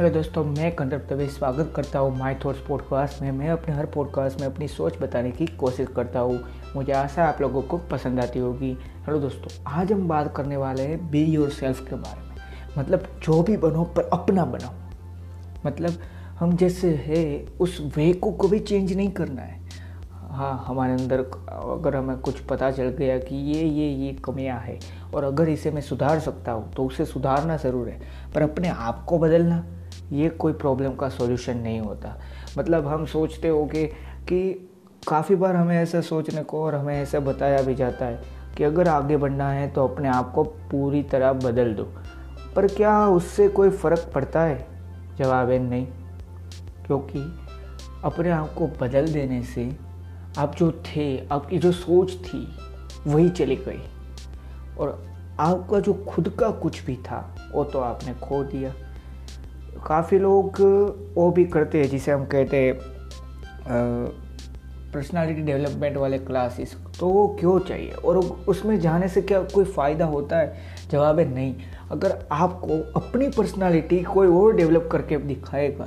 Hello दोस्तों, मैं कंदर प्रवेश स्वागत करता हूँ माई थॉट्स पॉडकास्ट में। मैं अपने हर पॉडकास्ट में अपनी सोच बताने की कोशिश करता हूँ। मुझे आशा आप लोगों को पसंद आती होगी। हेलो दोस्तों, आज हम बात करने वाले हैं बी योर सेल्फ के बारे में। मतलब जो भी बनो, पर अपना बनो मतलब हम जैसे है, उस वे को कभी चेंज नहीं करना है। हाँ हमारे अंदर अगर हमें कुछ पता चल गया कि ये ये ये कमियाँ है, और अगर इसे मैं सुधार सकता हूँ तो उसे सुधारना ज़रूर है। पर अपने आप को बदलना ये कोई प्रॉब्लम का सॉल्यूशन नहीं होता। मतलब हम सोचते हो कि कि काफ़ी बार हमें ऐसा सोचने को और हमें ऐसा बताया भी जाता है कि अगर आगे बढ़ना है तो अपने आप को पूरी तरह बदल दो। पर क्या उससे कोई फ़र्क पड़ता है? जवाब है नहीं। क्योंकि अपने आप को बदल देने से आप जो थे, आपकी जो सोच थी, वही चली गई। और आपका जो खुद का कुछ भी था, वो तो आपने खो दिया। काफ़ी लोग, वो भी करते हैं, जिसे हम कहते हैं पर्सनालिटी डेवलपमेंट वाले क्लासेस तो वो क्यों चाहिए? और उसमें जाने से क्या कोई फ़ायदा होता है? जवाब है नहीं। अगर आपको अपनी पर्सनालिटी कोई और डेवलप करके दिखाएगा,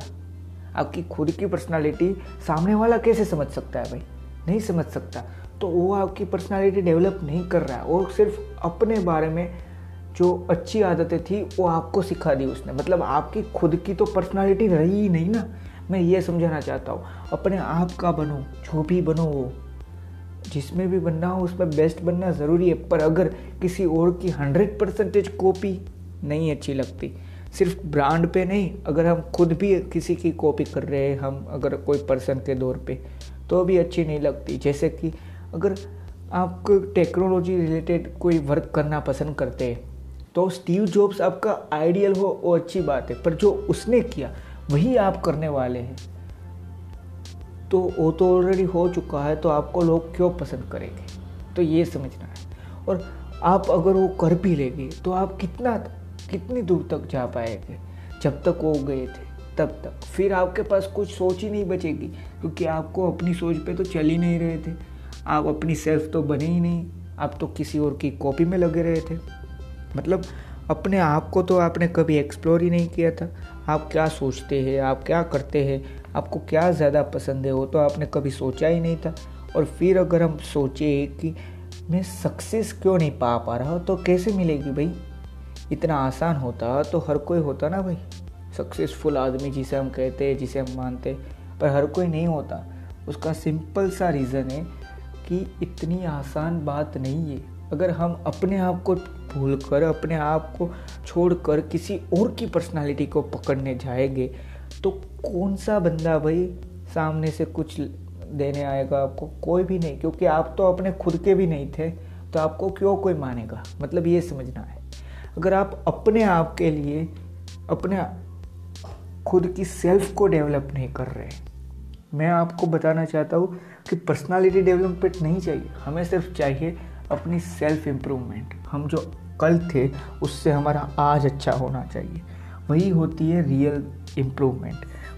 आपकी खुद की पर्सनालिटी सामने वाला कैसे समझ सकता है भाई? नहीं समझ सकता। तो वो आपकी पर्सनालिटी डेवलप नहीं कर रहा है। वो सिर्फ़ अपने बारे में जो अच्छी आदतें थी, वो आपको सिखा दी उसने। मतलब आपकी खुद की तो पर्सनालिटी रही ही नहीं ना। मैं ये समझाना चाहता हूँ, अपने आप का बनो, जो भी बनो वो। जिसमें भी बनना हो, उसमें बेस्ट बनना ज़रूरी है। पर अगर किसी और की हंड्रेड परसेंटेज कॉपी नहीं अच्छी लगती, सिर्फ़ ब्रांड पे नहीं, अगर हम खुद भी किसी की कॉपी कर रहे हैं, हम अगर कोई पर्सन के दौर पे तो भी अच्छी नहीं लगती। जैसे कि अगर आप टेक्नोलॉजी रिलेटेड कोई वर्क करना पसंद करते हैं तो स्टीव जॉब्स आपका आइडियल हो वो अच्छी बात है, पर जो उसने किया, वही आप करने वाले हैं। तो वो तो ऑलरेडी हो चुका है तो आपको लोग क्यों पसंद करेंगे? तो ये समझना है। और आप अगर वो कर भी लेंगे तो आप कितना, कितनी दूर तक जा पाएँगे? जब तक वो गए थे, तब तक। फिर आपके पास कुछ सोच ही नहीं बचेगी, क्योंकि आपको अपनी सोच पे तो चल ही नहीं रहे थे। आप अपनी सेल्फ तो बने ही नहीं। आप तो किसी और की कॉपी में लगे रहे थे। मतलब अपने आप को तो आपने कभी एक्सप्लोर ही नहीं किया था। आप क्या सोचते हैं, आप क्या करते हैं, आपको क्या ज़्यादा पसंद है, वो तो आपने कभी सोचा ही नहीं था। और फिर अगर हम सोचे कि मैं सक्सेस क्यों नहीं पा पा रहा तो कैसे मिलेगी भाई? इतना आसान होता तो हर कोई होता ना भाई। सक्सेसफुल आदमी जिसे हम कहते हैं, जिसे हम मानते हैं, पर हर कोई नहीं होता। उसका सिंपल सा रीज़न है कि इतनी आसान बात नहीं है। अगर हम अपने आप को भूल कर अपने आप को छोड़ कर किसी और की पर्सनालिटी को पकड़ने जाएँगे तो कौन सा बंदा भाई सामने से कुछ देने आएगा आपको? कोई भी नहीं, क्योंकि आप तो अपने खुद के भी नहीं थे तो आपको क्यों कोई मानेगा? मतलब ये समझना है। अगर आप अपने आप के लिए अपने खुद की सेल्फ को डेवलप नहीं कर रहे मैं आपको बताना चाहता हूँ कि पर्सनालिटी डेवलपमेंट नहीं चाहिए। हमें सिर्फ़ चाहिए अपनी सेल्फ इम्प्रूवमेंट हम जो कल थे, उससे हमारा आज अच्छा होना चाहिए। वही होती है रियल इम्प्रूवमेंट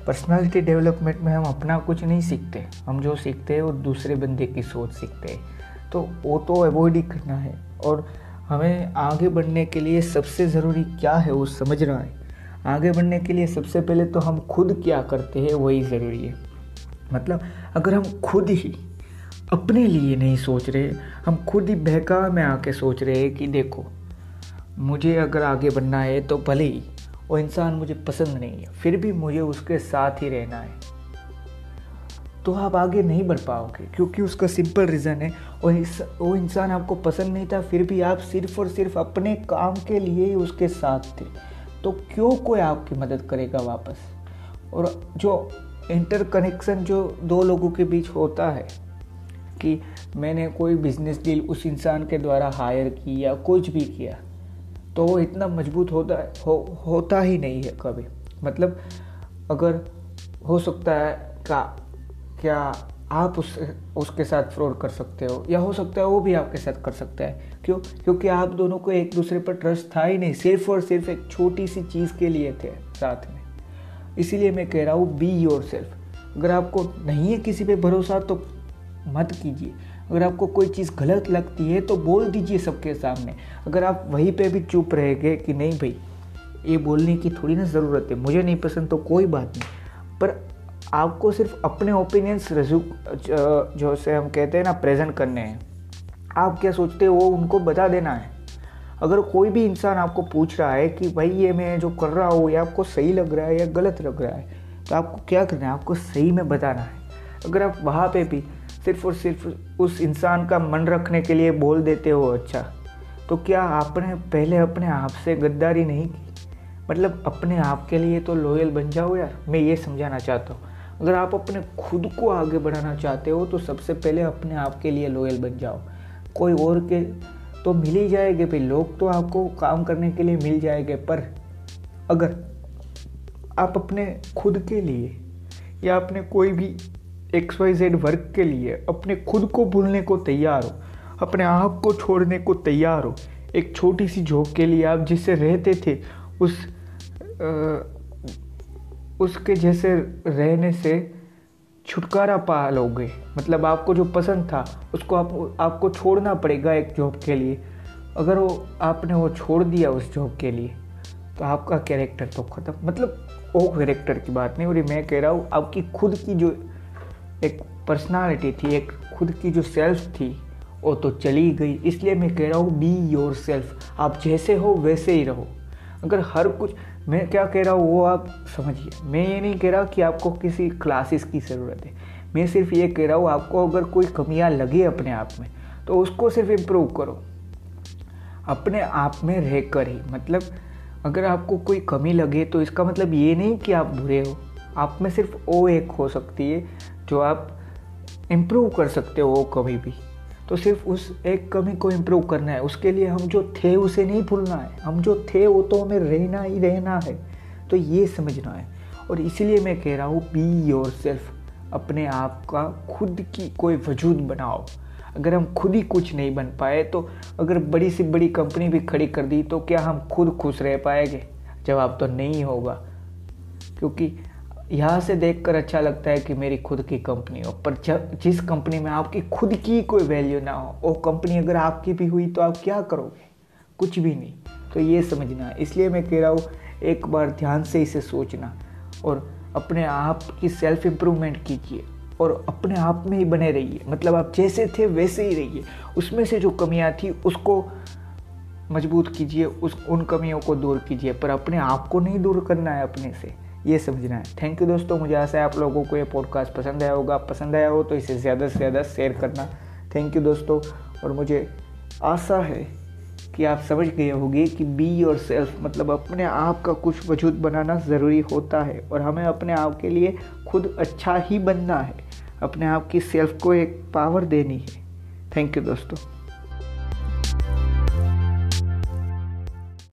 पर्सनालिटी डेवलपमेंट में हम अपना कुछ नहीं सीखते। हम जो सीखते हैं, वो दूसरे बंदे की सोच सीखते हैं। तो वो तो अवॉइड ही करना है। और हमें आगे बढ़ने के लिए सबसे ज़रूरी क्या है, वो समझना है। आगे बढ़ने के लिए सबसे पहले तो हम खुद क्या करते हैं, वही ज़रूरी है। मतलब अगर हम खुद ही अपने लिए नहीं सोच रहे। हम खुद ही बहका में आके सोच रहे हैं कि देखो, मुझे अगर आगे बढ़ना है तो भले ही, वो इंसान मुझे पसंद नहीं है, फिर भी मुझे उसके साथ ही रहना है। तो आप आगे नहीं बढ़ पाओगे, क्योंकि उसका सिंपल रीज़न है और इस, वो इंसान आपको पसंद नहीं था, फिर भी आप सिर्फ़ और सिर्फ़ अपने काम के लिए ही उसके साथ थे। तो क्यों कोई आपकी मदद करेगा वापस? और जो इंटर कनेक्शन जो दो लोगों के बीच होता है कि मैंने कोई बिज़नेस डील उस इंसान के द्वारा हायर की या कुछ भी किया तो वो इतना मज़बूत होता, है, होता ही नहीं है कभी। मतलब अगर हो सकता है का, क्या आप उस, उसके साथ फ्रॉड कर सकते हो, या हो सकता है वो भी आपके साथ कर सकता है। क्यों? क्योंकि आप दोनों को एक दूसरे पर ट्रस्ट था ही नहीं, सिर्फ़ और सिर्फ़ एक छोटी सी चीज़ के लिए थे साथ में। इसीलिए मैं कह रहा हूँ बी योर सेल्फ अगर आपको नहीं है किसी पे भरोसा तो मत कीजिए। अगर आपको कोई चीज़ गलत लगती है तो बोल दीजिए सबके सामने। अगर आप वहीं पे भी चुप रहेंगे कि नहीं भाई, ये बोलने की थोड़ी ना ज़रूरत है, मुझे नहीं पसंद तो कोई बात नहीं। पर आपको सिर्फ़ अपने ओपिनियंस रजू जो से हम कहते हैं ना प्रेजेंट करने हैं। आप क्या सोचते हो वो उनको बता देना है। अगर कोई भी इंसान आपको पूछ रहा है कि भाई, ये मैं जो कर रहा हूँ, ये आपको सही लग रहा है या गलत लग रहा है तो आपको क्या करना है? आपको सही में बताना है। अगर आप वहाँ पे भी सिर्फ़ और सिर्फ़ उस इंसान का मन रखने के लिए बोल देते हो अच्छा। तो क्या आपने पहले अपने आप से गद्दारी नहीं की? मतलब अपने आप के लिए तो लॉयल बन जाओ यार। मैं ये समझाना चाहता हूँ। अगर आप अपने खुद को आगे बढ़ाना चाहते हो तो सबसे पहले अपने आप के लिए लॉयल बन जाओ। कोई और के तो मिल ही जाएँगे भाई। लोग तो आपको काम करने के लिए मिल जाएँगे, पर अगर आप अपने खुद के लिए या अपने कोई भी एक्स वाई जेड वर्क के लिए अपने खुद को भूलने को तैयार हो अपने आप को छोड़ने को तैयार हो। एक छोटी सी जॉब के लिए आप जिससे रहते थे उस आ, उसके जैसे रहने से छुटकारा पा लोगे। मतलब आपको जो पसंद था उसको आप आपको छोड़ना पड़ेगा एक जॉब के लिए। अगर वो आपने वो छोड़ दिया उस जॉब के लिए तो आपका कैरेक्टर तो ख़त्म। मतलब वो कैरेक्टर की बात नहीं और मैं कह रहा हूँ आपकी खुद की जो एक पर्सनालिटी थी, एक खुद की जो सेल्फ थी, वो तो चली गई। इसलिए मैं कह रहा हूँ बी योर सेल्फ आप जैसे हो, वैसे ही रहो। अगर हर कुछ, मैं क्या कह रहा हूँ, वो आप समझिए। मैं ये नहीं कह रहा कि आपको किसी क्लासेस की ज़रूरत है। मैं सिर्फ़ ये कह रहा हूँ, आपको अगर कोई कमियाँ लगी अपने आप में तो उसको सिर्फ़ इम्प्रूव करो। अपने आप में रह कर ही। मतलब अगर आपको कोई कमी लगे तो इसका मतलब ये नहीं कि आप बुरे हो। आप में सिर्फ़ वो एक हो सकती है। जो आप इम्प्रूव कर सकते हो कभी भी। तो सिर्फ़ उस एक कमी को इम्प्रूव करना है। उसके लिए हम जो थे, उसे नहीं भूलना है। हम जो थे, वो तो हमें रहना ही रहना है। तो ये समझना है। और इसीलिए मैं कह रहा हूँ बी योर सेल्फ अपने आप का खुद की कोई वजूद बनाओ। अगर हम खुद ही कुछ नहीं बन पाए तो अगर बड़ी से बड़ी कंपनी भी खड़ी कर दी तो क्या हम खुद खुश रह पाएँगे? जवाब तो नहीं होगा। क्योंकि यहाँ से देखकर अच्छा लगता है कि मेरी खुद की कंपनी हो, पर जब जिस कंपनी में आपकी खुद की कोई वैल्यू ना हो, वो कंपनी अगर आपकी भी हुई तो आप क्या करोगे? कुछ भी नहीं। तो ये समझना। इसलिए मैं कह रहा हूँ, एक बार ध्यान से इसे सोचना और अपने आप की सेल्फ इम्प्रूवमेंट कीजिए और अपने आप में ही बने रहिए। मतलब आप जैसे थे, वैसे ही रहिए। उसमें से जो कमियाँ थी, उसको मज़बूत कीजिए, उस, उन कमियों को दूर कीजिए, पर अपने आप को नहीं दूर करना है अपने से। ये समझना है। थैंक यू दोस्तों, मुझे आशा है आप लोगों को ये पॉडकास्ट पसंद आया होगा। पसंद आया हो तो इसे ज़्यादा से ज़्यादा शेयर करना। थैंक यू दोस्तों, और मुझे आशा है कि आप समझ गए होंगे कि बी और सेल्फ मतलब अपने आप का कुछ वजूद बनाना ज़रूरी होता है, और हमें अपने आप के लिए खुद अच्छा ही बनना है। अपने आप की सेल्फ को एक पावर देनी है। थैंक यू दोस्तों।